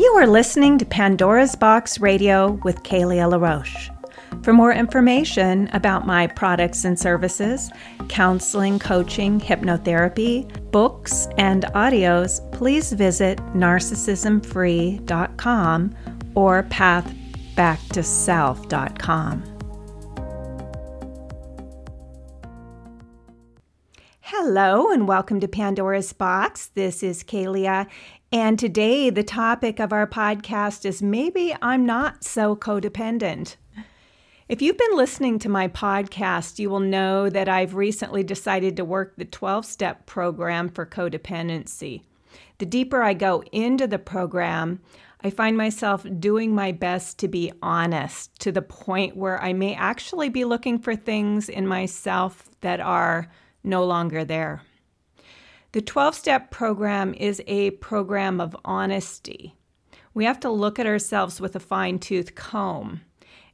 You are listening to Pandora's Box Radio with Kaleah LaRoche. For more information about my products and services, counseling, coaching, hypnotherapy, books, and audios, please visit narcissismfree.com or pathbacktoself.com. Hello and welcome to Pandora's Box. This is Kaleah, and today the topic of our podcast is maybe I'm not so codependent. If you've been listening to my podcast, you will know that I've recently decided to work the 12 step program for codependency. The deeper I go into the program, I find myself doing my best to be honest to the point where I may actually be looking for things in myself that are no longer there. The 12 step program is a program of honesty. We have to look at ourselves with a fine tooth comb.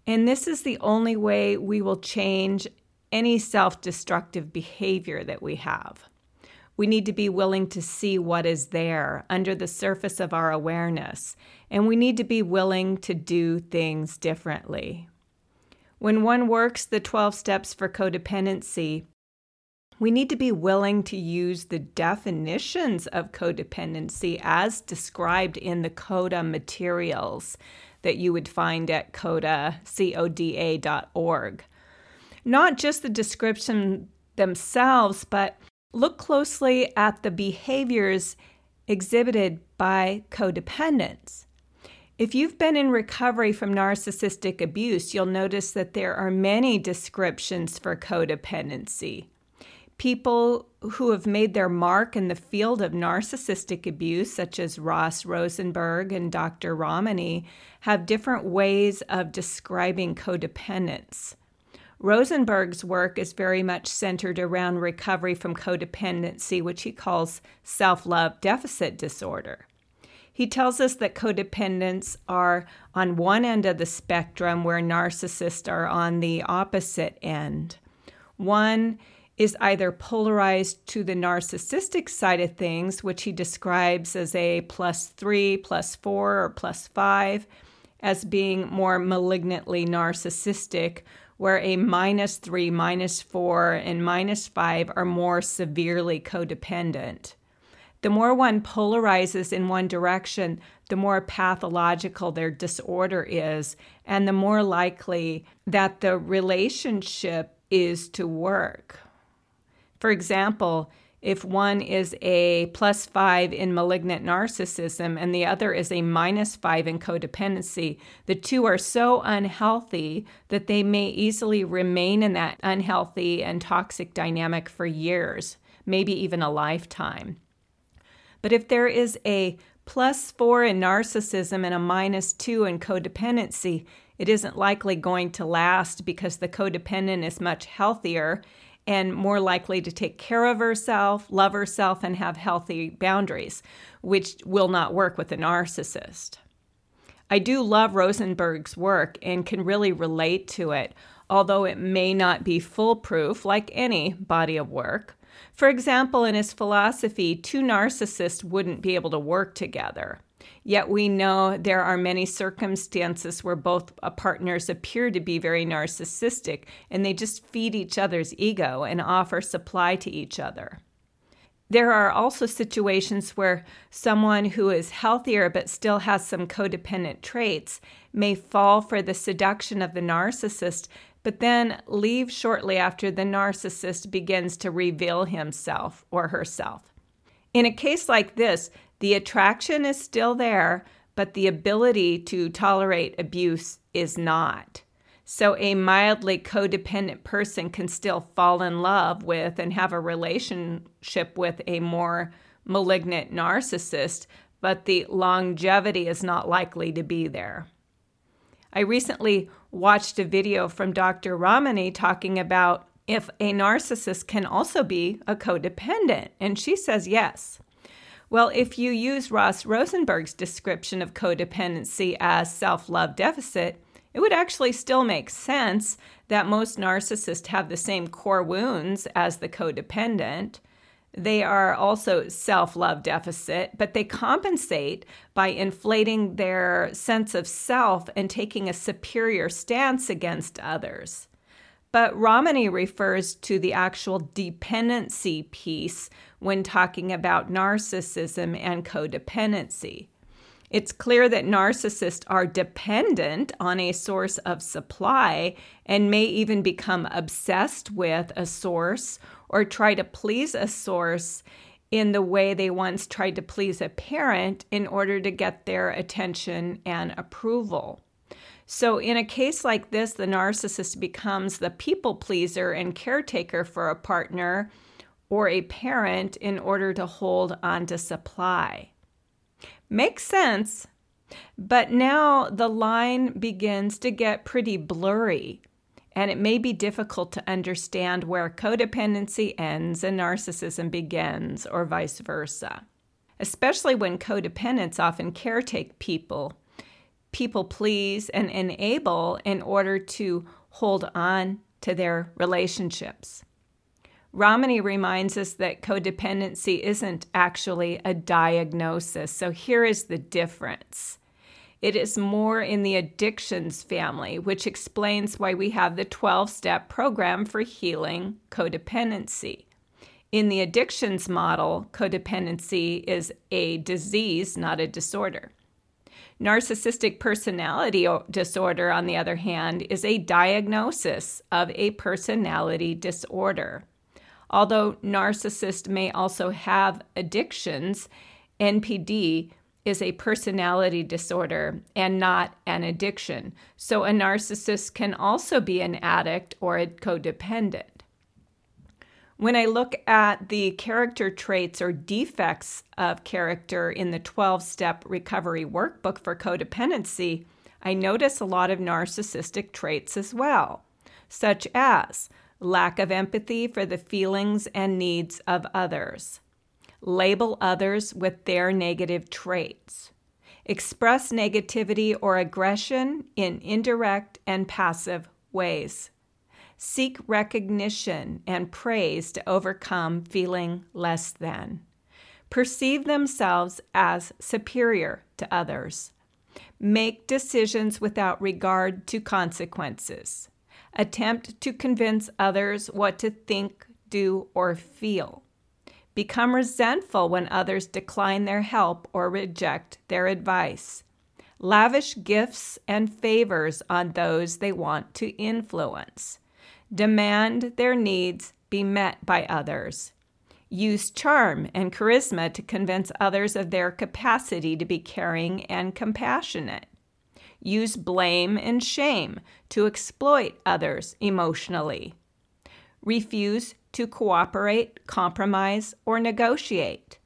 And this is the only way we will change any self destructive behavior that we have. We need to be willing to see what is there under the surface of our awareness, and we need to be willing to do things differently. When one works the 12 steps for codependency, we need to be willing to use the definitions of codependency as described in the CODA materials that you would find at coda, C-O-D-A.org. Not just the description themselves, but look closely at the behaviors exhibited by codependents. If you've been in recovery from narcissistic abuse, you'll notice that there are many descriptions for codependency people who have made their mark in the field of narcissistic abuse, such as Ross Rosenberg and Dr. Ramani, have different ways of describing codependence. Rosenberg's work is very much centered around recovery from codependency, which he calls self love deficit disorder. He tells us that codependents are on one end of the spectrum, where narcissists are on the opposite end. One is either polarized to the narcissistic side of things, which he describes as a plus three, plus four, or plus five, as being more malignantly narcissistic, where a minus three, minus four, and minus five are more severely codependent. The more one polarizes in one direction, the more pathological their disorder is, and the more likely that the relationship is to work. For example, if one is a plus five in malignant narcissism and the other is a minus five in codependency, the two are so unhealthy that they may easily remain in that unhealthy and toxic dynamic for years, maybe even a lifetime. But if there is a plus four in narcissism and a minus two in codependency, it isn't likely going to last because the codependent is much healthier and more likely to take care of herself, love herself, and have healthy boundaries, which will not work with a narcissist. I do love Rosenberg's work and can really relate to it, although it may not be foolproof like any body of work. For example, in his philosophy, two narcissists wouldn't be able to work together. Yet we know there are many circumstances where both uh, partners appear to be very narcissistic and they just feed each other's ego and offer supply to each other. There are also situations where someone who is healthier but still has some codependent traits may fall for the seduction of the narcissist, but then leave shortly after the narcissist begins to reveal himself or herself. In a case like this, the attraction is still there, but the ability to tolerate abuse is not. So, a mildly codependent person can still fall in love with and have a relationship with a more malignant narcissist, but the longevity is not likely to be there. I recently watched a video from Dr. Ramani talking about if a narcissist can also be a codependent, and she says yes. Well, if you use Ross Rosenberg's description of codependency as self love deficit, it would actually still make sense that most narcissists have the same core wounds as the codependent. They are also self love deficit, but they compensate by inflating their sense of self and taking a superior stance against others. But Ramani refers to the actual dependency piece when talking about narcissism and codependency. It's clear that narcissists are dependent on a source of supply and may even become obsessed with a source or try to please a source in the way they once tried to please a parent in order to get their attention and approval. So, in a case like this, the narcissist becomes the people pleaser and caretaker for a partner or a parent in order to hold on to supply. Makes sense. But now the line begins to get pretty blurry, and it may be difficult to understand where codependency ends and narcissism begins, or vice versa. Especially when codependents often caretake people, people please, and enable in order to hold on to their relationships. Ramani reminds us that codependency isn't actually a diagnosis. So here is the difference. It is more in the addictions family, which explains why we have the 12 step program for healing codependency. In the addictions model, codependency is a disease, not a disorder. Narcissistic personality disorder, on the other hand, is a diagnosis of a personality disorder. Although narcissists may also have addictions, NPD is a personality disorder and not an addiction. So a narcissist can also be an addict or a codependent. When I look at the character traits or defects of character in the 12 step recovery workbook for codependency, I notice a lot of narcissistic traits as well, such as lack of empathy for the feelings and needs of others, label others with their negative traits, express negativity or aggression in indirect and passive ways, seek recognition and praise to overcome feeling less than, perceive themselves as superior to others, make decisions without regard to consequences Attempt to convince others what to think, do, or feel. Become resentful when others decline their help or reject their advice. Lavish gifts and favors on those they want to influence. Demand their needs be met by others. Use charm and charisma to convince others of their capacity to be caring and compassionate use blame and shame to exploit others emotionally, refuse to cooperate, compromise, or negotiate,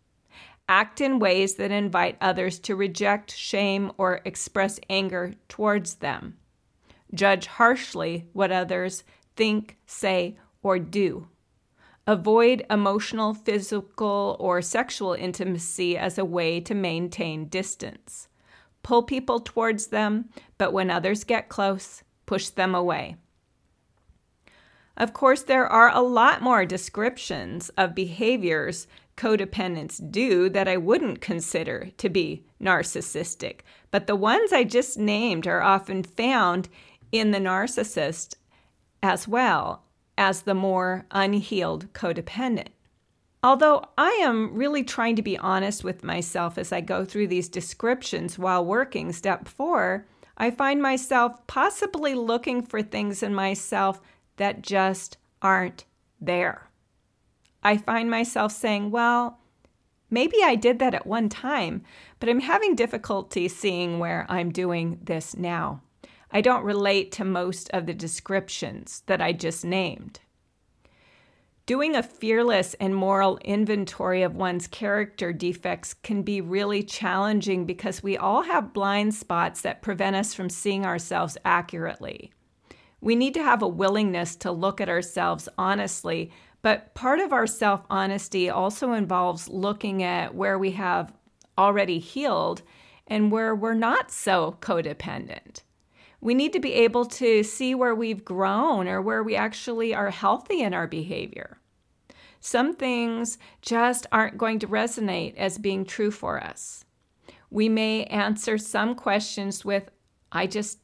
act in ways that invite others to reject, shame, or express anger towards them, judge harshly what others think, say, or do. Avoid emotional, physical, or sexual intimacy as a way to maintain distance pull people towards them, but when others get close, push them away. Of course, there are a lot more descriptions of behaviors codependents do that I wouldn't consider to be narcissistic, but the ones I just named are often found in the narcissist as well as the more unhealed codependent. Although I am really trying to be honest with myself as I go through these descriptions while working step four, I find myself possibly looking for things in myself that just aren't there. I find myself saying, well, maybe I did that at one time, but I'm having difficulty seeing where I'm doing this now. I don't relate to most of the descriptions that I just named. Doing a fearless and moral inventory of one's character defects can be really challenging because we all have blind spots that prevent us from seeing ourselves accurately. We need to have a willingness to look at ourselves honestly, but part of our self honesty also involves looking at where we have already healed and where we're not so codependent. We need to be able to see where we've grown or where we actually are healthy in our behavior. Some things just aren't going to resonate as being true for us. We may answer some questions with, I just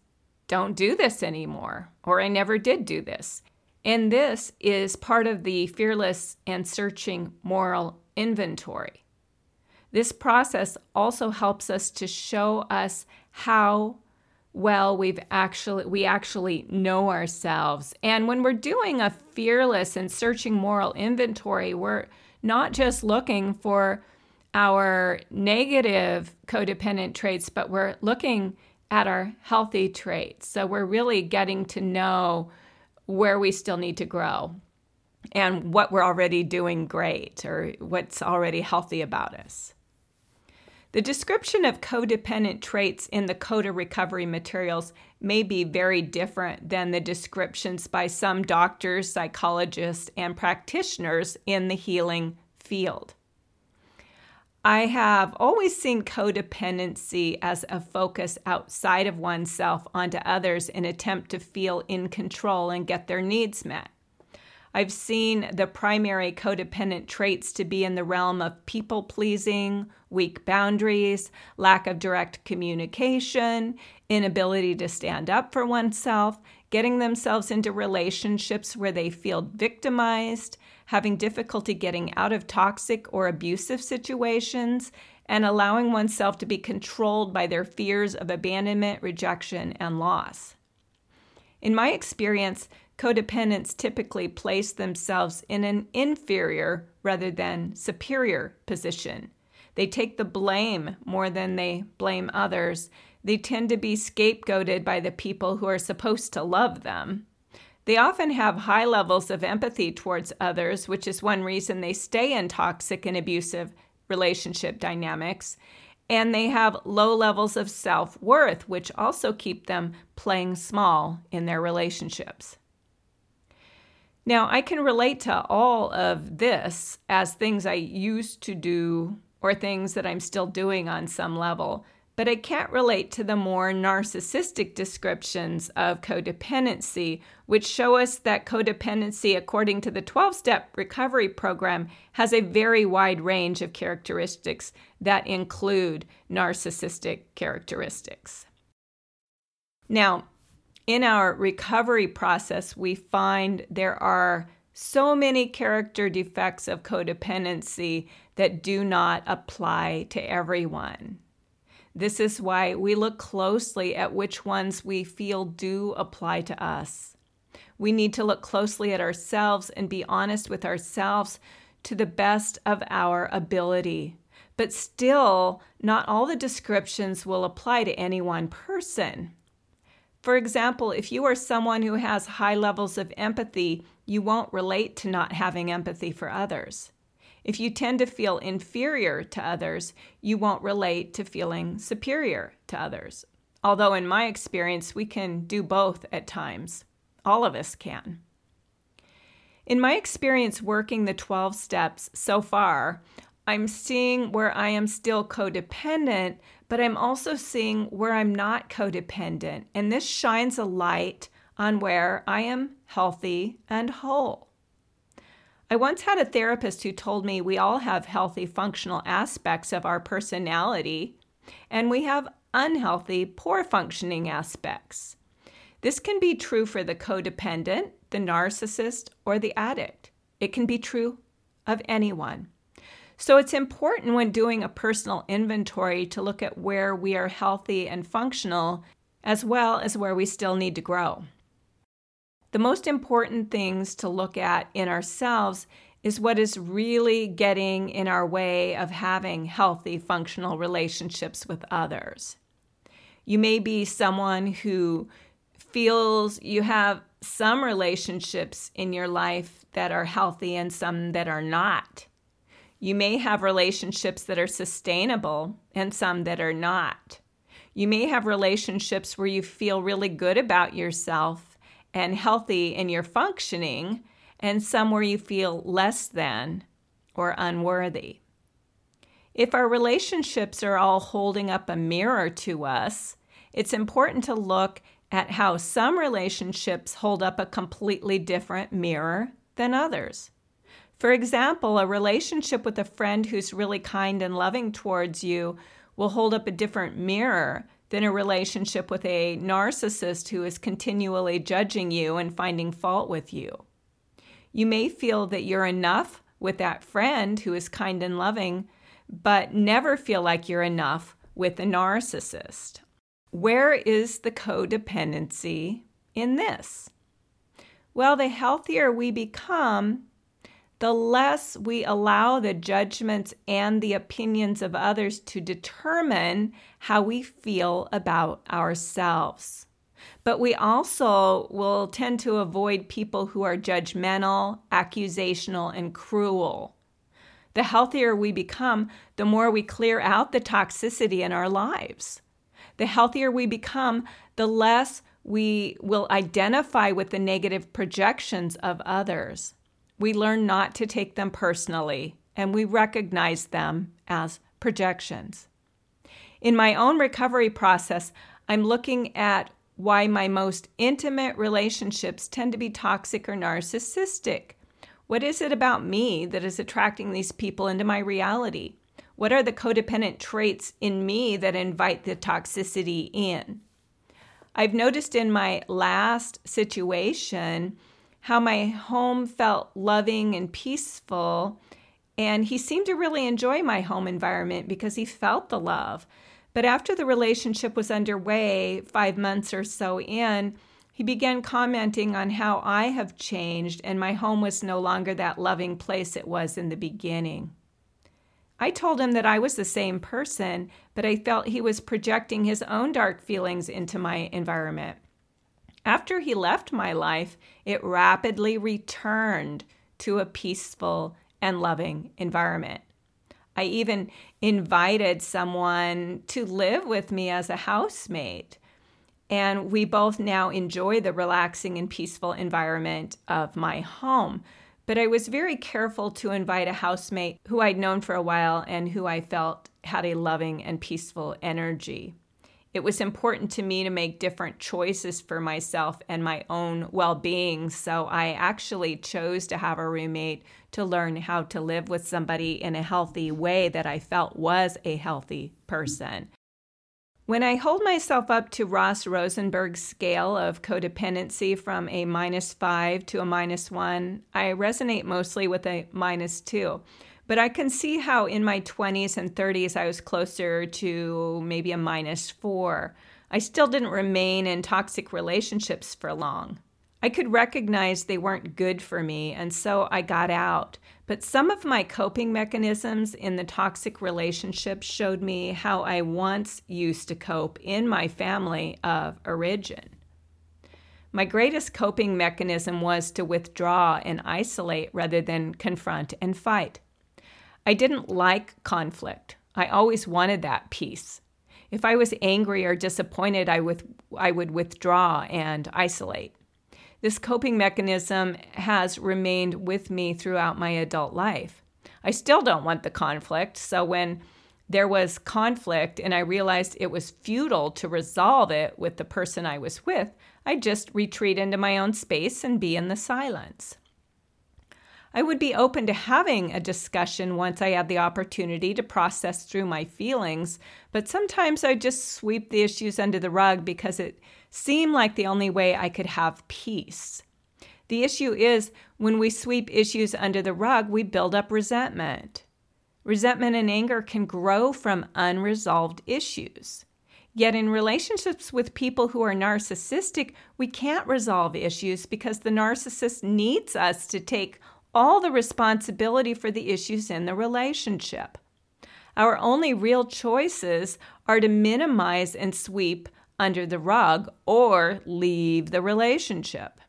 don't do this anymore, or I never did do this. And this is part of the fearless and searching moral inventory. This process also helps us to show us how well we've actually we actually know ourselves. And when we're doing a fearless and searching moral inventory, we're not just looking for our negative codependent traits, but we're looking at our healthy traits. So we're really getting to know where we still need to grow and what we're already doing great or what's already healthy about us. The description of codependent traits in the CODA recovery materials may be very different than the descriptions by some doctors, psychologists, and practitioners in the healing field. I have always seen codependency as a focus outside of oneself onto others in attempt to feel in control and get their needs met. I've seen the primary codependent traits to be in the realm of people pleasing, weak boundaries, lack of direct communication, inability to stand up for oneself, getting themselves into relationships where they feel victimized, having difficulty getting out of toxic or abusive situations, and allowing oneself to be controlled by their fears of abandonment, rejection, and loss. In my experience, codependents typically place themselves in an inferior rather than superior position. They take the blame more than they blame others. They tend to be scapegoated by the people who are supposed to love them. They often have high levels of empathy towards others, which is one reason they stay in toxic and abusive relationship dynamics. And they have low levels of self worth, which also keep them playing small in their relationships. Now, I can relate to all of this as things I used to do or things that I'm still doing on some level, but I can't relate to the more narcissistic descriptions of codependency, which show us that codependency, according to the 12 step recovery program, has a very wide range of characteristics that include narcissistic characteristics. Now, in our recovery process, we find there are so many character defects of codependency that do not apply to everyone. This is why we look closely at which ones we feel do apply to us. We need to look closely at ourselves and be honest with ourselves to the best of our ability. But still, not all the descriptions will apply to any one person. For example, if you are someone who has high levels of empathy, you won't relate to not having empathy for others. If you tend to feel inferior to others, you won't relate to feeling superior to others. Although, in my experience, we can do both at times. All of us can. In my experience working the 12 steps so far, I'm seeing where I am still codependent, but I'm also seeing where I'm not codependent. And this shines a light on where I am healthy and whole. I once had a therapist who told me we all have healthy functional aspects of our personality, and we have unhealthy, poor functioning aspects. This can be true for the codependent, the narcissist, or the addict. It can be true of anyone. So it's important when doing a personal inventory to look at where we are healthy and functional, as well as where we still need to grow. The most important things to look at in ourselves is what is really getting in our way of having healthy, functional relationships with others. You may be someone who feels you have some relationships in your life that are healthy and some that are not. You may have relationships that are sustainable and some that are not. You may have relationships where you feel really good about yourself and healthy in your functioning, and some where you feel less than or unworthy. If our relationships are all holding up a mirror to us, it's important to look at how some relationships hold up a completely different mirror than others. For example, a relationship with a friend who's really kind and loving towards you will hold up a different mirror than a relationship with a narcissist who is continually judging you and finding fault with you. You may feel that you're enough with that friend who is kind and loving, but never feel like you're enough with a narcissist. Where is the codependency in this? Well, the healthier we become, the less we allow the judgments and the opinions of others to determine how we feel about ourselves. But we also will tend to avoid people who are judgmental, accusational, and cruel. The healthier we become, the more we clear out the toxicity in our lives. The healthier we become, the less we will identify with the negative projections of others we learn not to take them personally and we recognize them as projections. In my own recovery process, I'm looking at why my most intimate relationships tend to be toxic or narcissistic. What is it about me that is attracting these people into my reality? What are the codependent traits in me that invite the toxicity in? I've noticed in my last situation how my home felt loving and peaceful. And he seemed to really enjoy my home environment because he felt the love. But after the relationship was underway, five months or so in, he began commenting on how I have changed and my home was no longer that loving place it was in the beginning. I told him that I was the same person, but I felt he was projecting his own dark feelings into my environment. After he left my life, it rapidly returned to a peaceful and loving environment. I even invited someone to live with me as a housemate. And we both now enjoy the relaxing and peaceful environment of my home. But I was very careful to invite a housemate who I'd known for a while and who I felt had a loving and peaceful energy. It was important to me to make different choices for myself and my own well being. So I actually chose to have a roommate to learn how to live with somebody in a healthy way that I felt was a healthy person. When I hold myself up to Ross Rosenberg's scale of codependency from a minus five to a minus one, I resonate mostly with a minus two. But I can see how in my 20s and 30s I was closer to maybe a minus four. I still didn't remain in toxic relationships for long. I could recognize they weren't good for me, and so I got out. But some of my coping mechanisms in the toxic relationships showed me how I once used to cope in my family of origin. My greatest coping mechanism was to withdraw and isolate rather than confront and fight. I didn't like conflict. I always wanted that peace. If I was angry or disappointed, I, with, I would withdraw and isolate. This coping mechanism has remained with me throughout my adult life. I still don't want the conflict, so when there was conflict and I realized it was futile to resolve it with the person I was with, I just retreat into my own space and be in the silence. I would be open to having a discussion once I had the opportunity to process through my feelings, but sometimes I just sweep the issues under the rug because it seemed like the only way I could have peace. The issue is when we sweep issues under the rug, we build up resentment. Resentment and anger can grow from unresolved issues. Yet, in relationships with people who are narcissistic, we can't resolve issues because the narcissist needs us to take all the responsibility for the issues in the relationship. Our only real choices are to minimize and sweep under the rug or leave the relationship.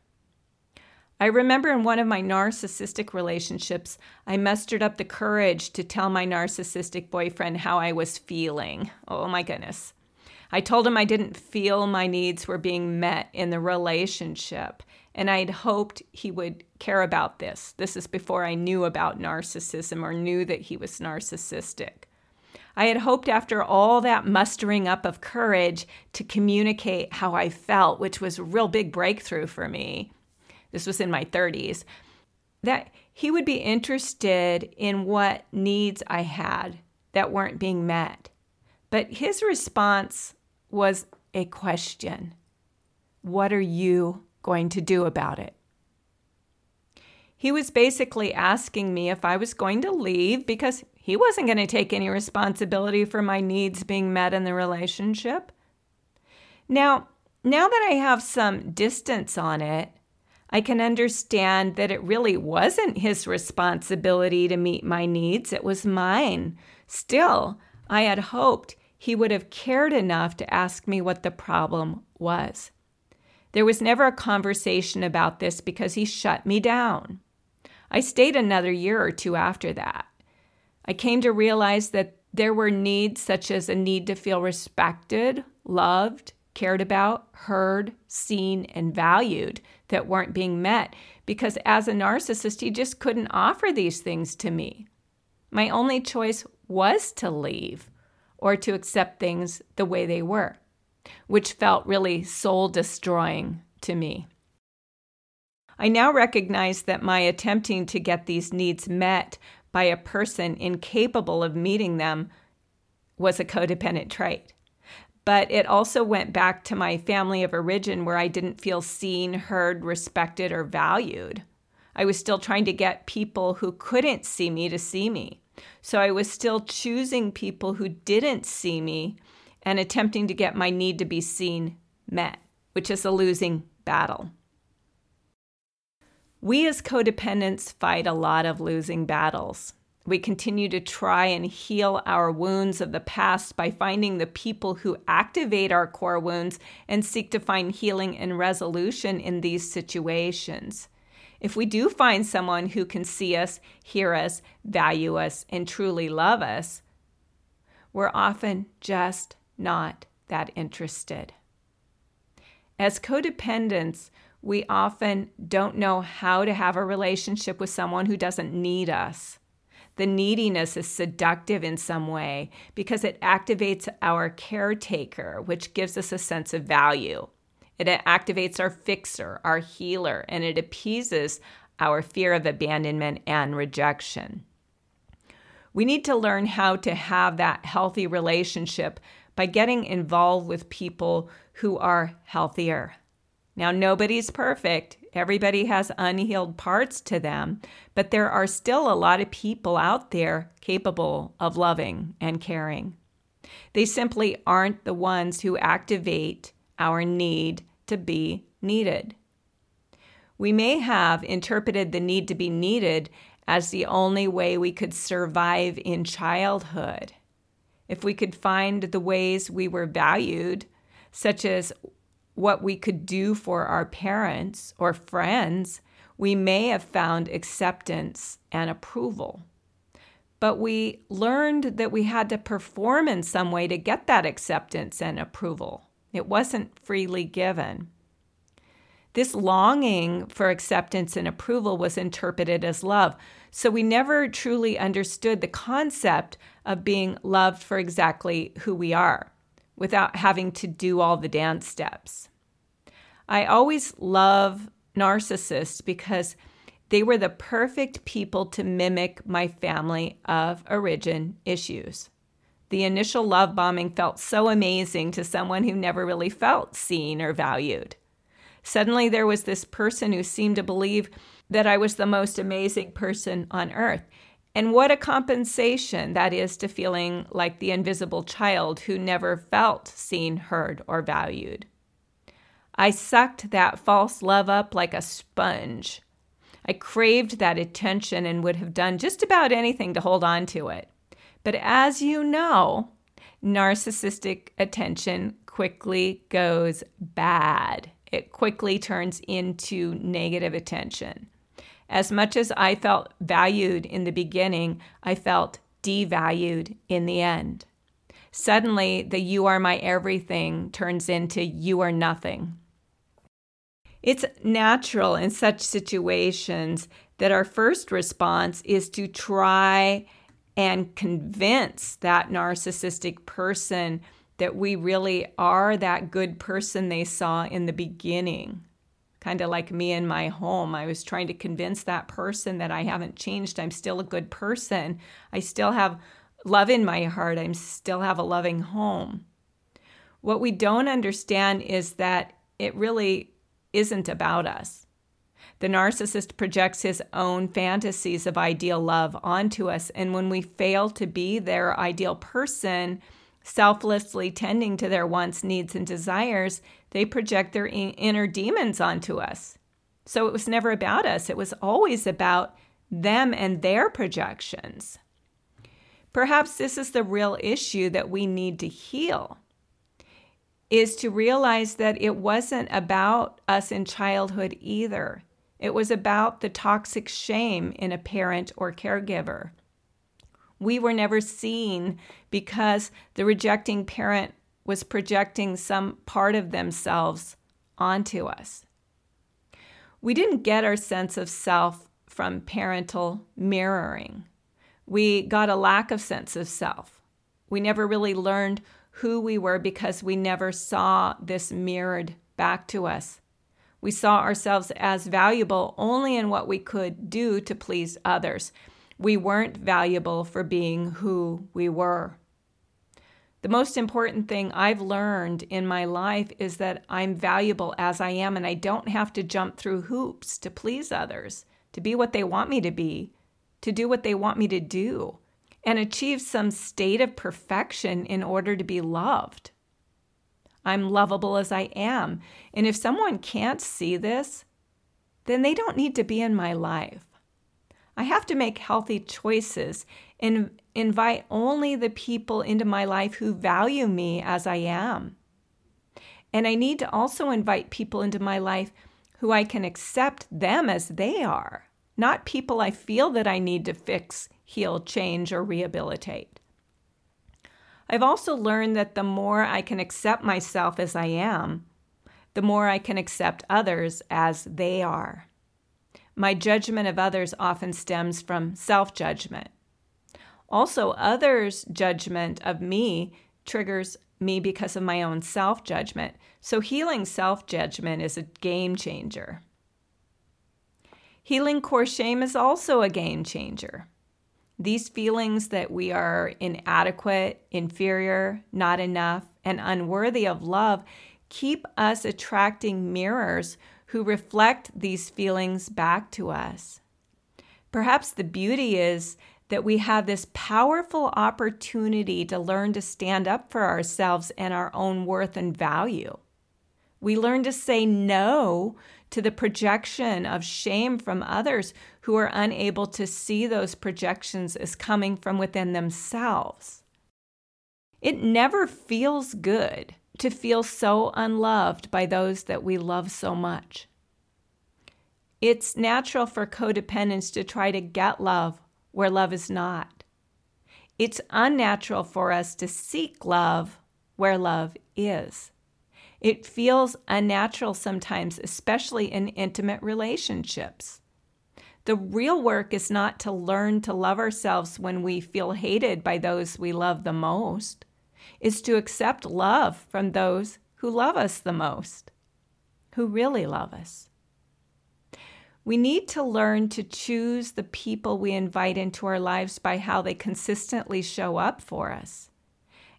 I remember in one of my narcissistic relationships, I mustered up the courage to tell my narcissistic boyfriend how I was feeling. Oh my goodness. I told him I didn't feel my needs were being met in the relationship and I'd hoped he would care about this. This is before I knew about narcissism or knew that he was narcissistic. I had hoped after all that mustering up of courage to communicate how I felt, which was a real big breakthrough for me. This was in my 30s. that he would be interested in what needs I had that weren't being met. But his response was a question What are you going to do about it? He was basically asking me if I was going to leave because he wasn't going to take any responsibility for my needs being met in the relationship. Now, now that I have some distance on it, I can understand that it really wasn't his responsibility to meet my needs, it was mine. Still, I had hoped he would have cared enough to ask me what the problem was. There was never a conversation about this because he shut me down. I stayed another year or two after that. I came to realize that there were needs such as a need to feel respected, loved, cared about, heard, seen, and valued that weren't being met because as a narcissist, he just couldn't offer these things to me. My only choice was to leave or to accept things the way they were, which felt really soul destroying to me. I now recognize that my attempting to get these needs met by a person incapable of meeting them was a codependent trait. But it also went back to my family of origin where I didn't feel seen, heard, respected, or valued. I was still trying to get people who couldn't see me to see me. So I was still choosing people who didn't see me and attempting to get my need to be seen met, which is a losing battle. We as codependents fight a lot of losing battles. We continue to try and heal our wounds of the past by finding the people who activate our core wounds and seek to find healing and resolution in these situations. If we do find someone who can see us, hear us, value us, and truly love us, we're often just not that interested. As codependents, we often don't know how to have a relationship with someone who doesn't need us. The neediness is seductive in some way because it activates our caretaker, which gives us a sense of value. It activates our fixer, our healer, and it appeases our fear of abandonment and rejection. We need to learn how to have that healthy relationship by getting involved with people who are healthier, now, nobody's perfect. Everybody has unhealed parts to them, but there are still a lot of people out there capable of loving and caring. They simply aren't the ones who activate our need to be needed. We may have interpreted the need to be needed as the only way we could survive in childhood. If we could find the ways we were valued, such as what we could do for our parents or friends, we may have found acceptance and approval. But we learned that we had to perform in some way to get that acceptance and approval. It wasn't freely given. This longing for acceptance and approval was interpreted as love. So we never truly understood the concept of being loved for exactly who we are without having to do all the dance steps. I always love narcissists because they were the perfect people to mimic my family of origin issues. The initial love bombing felt so amazing to someone who never really felt seen or valued. Suddenly, there was this person who seemed to believe that I was the most amazing person on earth. And what a compensation that is to feeling like the invisible child who never felt seen, heard, or valued. I sucked that false love up like a sponge. I craved that attention and would have done just about anything to hold on to it. But as you know, narcissistic attention quickly goes bad. It quickly turns into negative attention. As much as I felt valued in the beginning, I felt devalued in the end. Suddenly, the you are my everything turns into you are nothing. It's natural in such situations that our first response is to try and convince that narcissistic person that we really are that good person they saw in the beginning. Kind of like me in my home. I was trying to convince that person that I haven't changed. I'm still a good person. I still have love in my heart. I still have a loving home. What we don't understand is that it really isn't about us. The narcissist projects his own fantasies of ideal love onto us, and when we fail to be their ideal person, selflessly tending to their wants, needs, and desires, they project their inner demons onto us. So it was never about us, it was always about them and their projections. Perhaps this is the real issue that we need to heal is to realize that it wasn't about us in childhood either. It was about the toxic shame in a parent or caregiver. We were never seen because the rejecting parent was projecting some part of themselves onto us. We didn't get our sense of self from parental mirroring. We got a lack of sense of self. We never really learned who we were because we never saw this mirrored back to us. We saw ourselves as valuable only in what we could do to please others. We weren't valuable for being who we were. The most important thing I've learned in my life is that I'm valuable as I am, and I don't have to jump through hoops to please others, to be what they want me to be, to do what they want me to do, and achieve some state of perfection in order to be loved. I'm lovable as I am. And if someone can't see this, then they don't need to be in my life. I have to make healthy choices and invite only the people into my life who value me as I am. And I need to also invite people into my life who I can accept them as they are, not people I feel that I need to fix, heal, change, or rehabilitate. I've also learned that the more I can accept myself as I am, the more I can accept others as they are. My judgment of others often stems from self judgment. Also, others' judgment of me triggers me because of my own self judgment. So, healing self judgment is a game changer. Healing core shame is also a game changer. These feelings that we are inadequate, inferior, not enough, and unworthy of love keep us attracting mirrors who reflect these feelings back to us. Perhaps the beauty is that we have this powerful opportunity to learn to stand up for ourselves and our own worth and value. We learn to say no to the projection of shame from others who are unable to see those projections as coming from within themselves. It never feels good to feel so unloved by those that we love so much. It's natural for codependents to try to get love where love is not. It's unnatural for us to seek love where love is. It feels unnatural sometimes, especially in intimate relationships. The real work is not to learn to love ourselves when we feel hated by those we love the most is to accept love from those who love us the most, who really love us. We need to learn to choose the people we invite into our lives by how they consistently show up for us.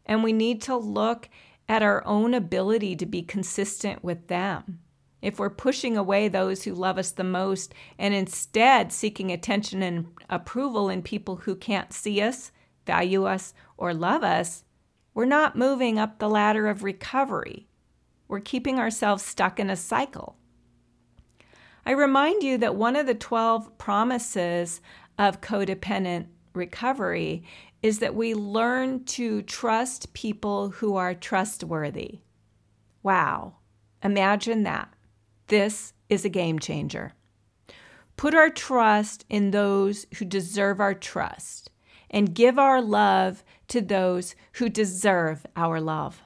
And we need to look at our own ability to be consistent with them. If we're pushing away those who love us the most and instead seeking attention and approval in people who can't see us, value us, or love us, we're not moving up the ladder of recovery. We're keeping ourselves stuck in a cycle. I remind you that one of the 12 promises of codependent recovery is that we learn to trust people who are trustworthy. Wow, imagine that. This is a game changer. Put our trust in those who deserve our trust and give our love to those who deserve our love.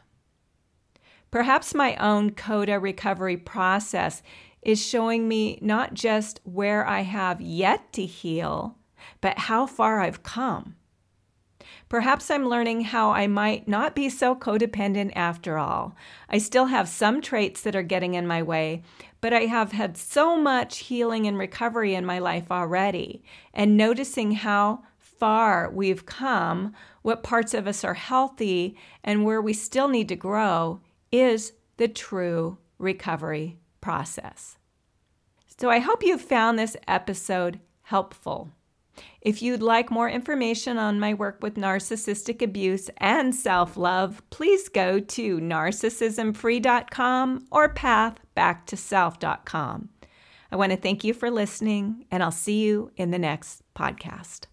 Perhaps my own CODA recovery process is showing me not just where I have yet to heal, but how far I've come. Perhaps I'm learning how I might not be so codependent after all. I still have some traits that are getting in my way, but I have had so much healing and recovery in my life already. And noticing how far we've come, what parts of us are healthy, and where we still need to grow is the true recovery process. So I hope you found this episode helpful. If you'd like more information on my work with narcissistic abuse and self love, please go to narcissismfree.com or pathbacktoself.com. I want to thank you for listening, and I'll see you in the next podcast.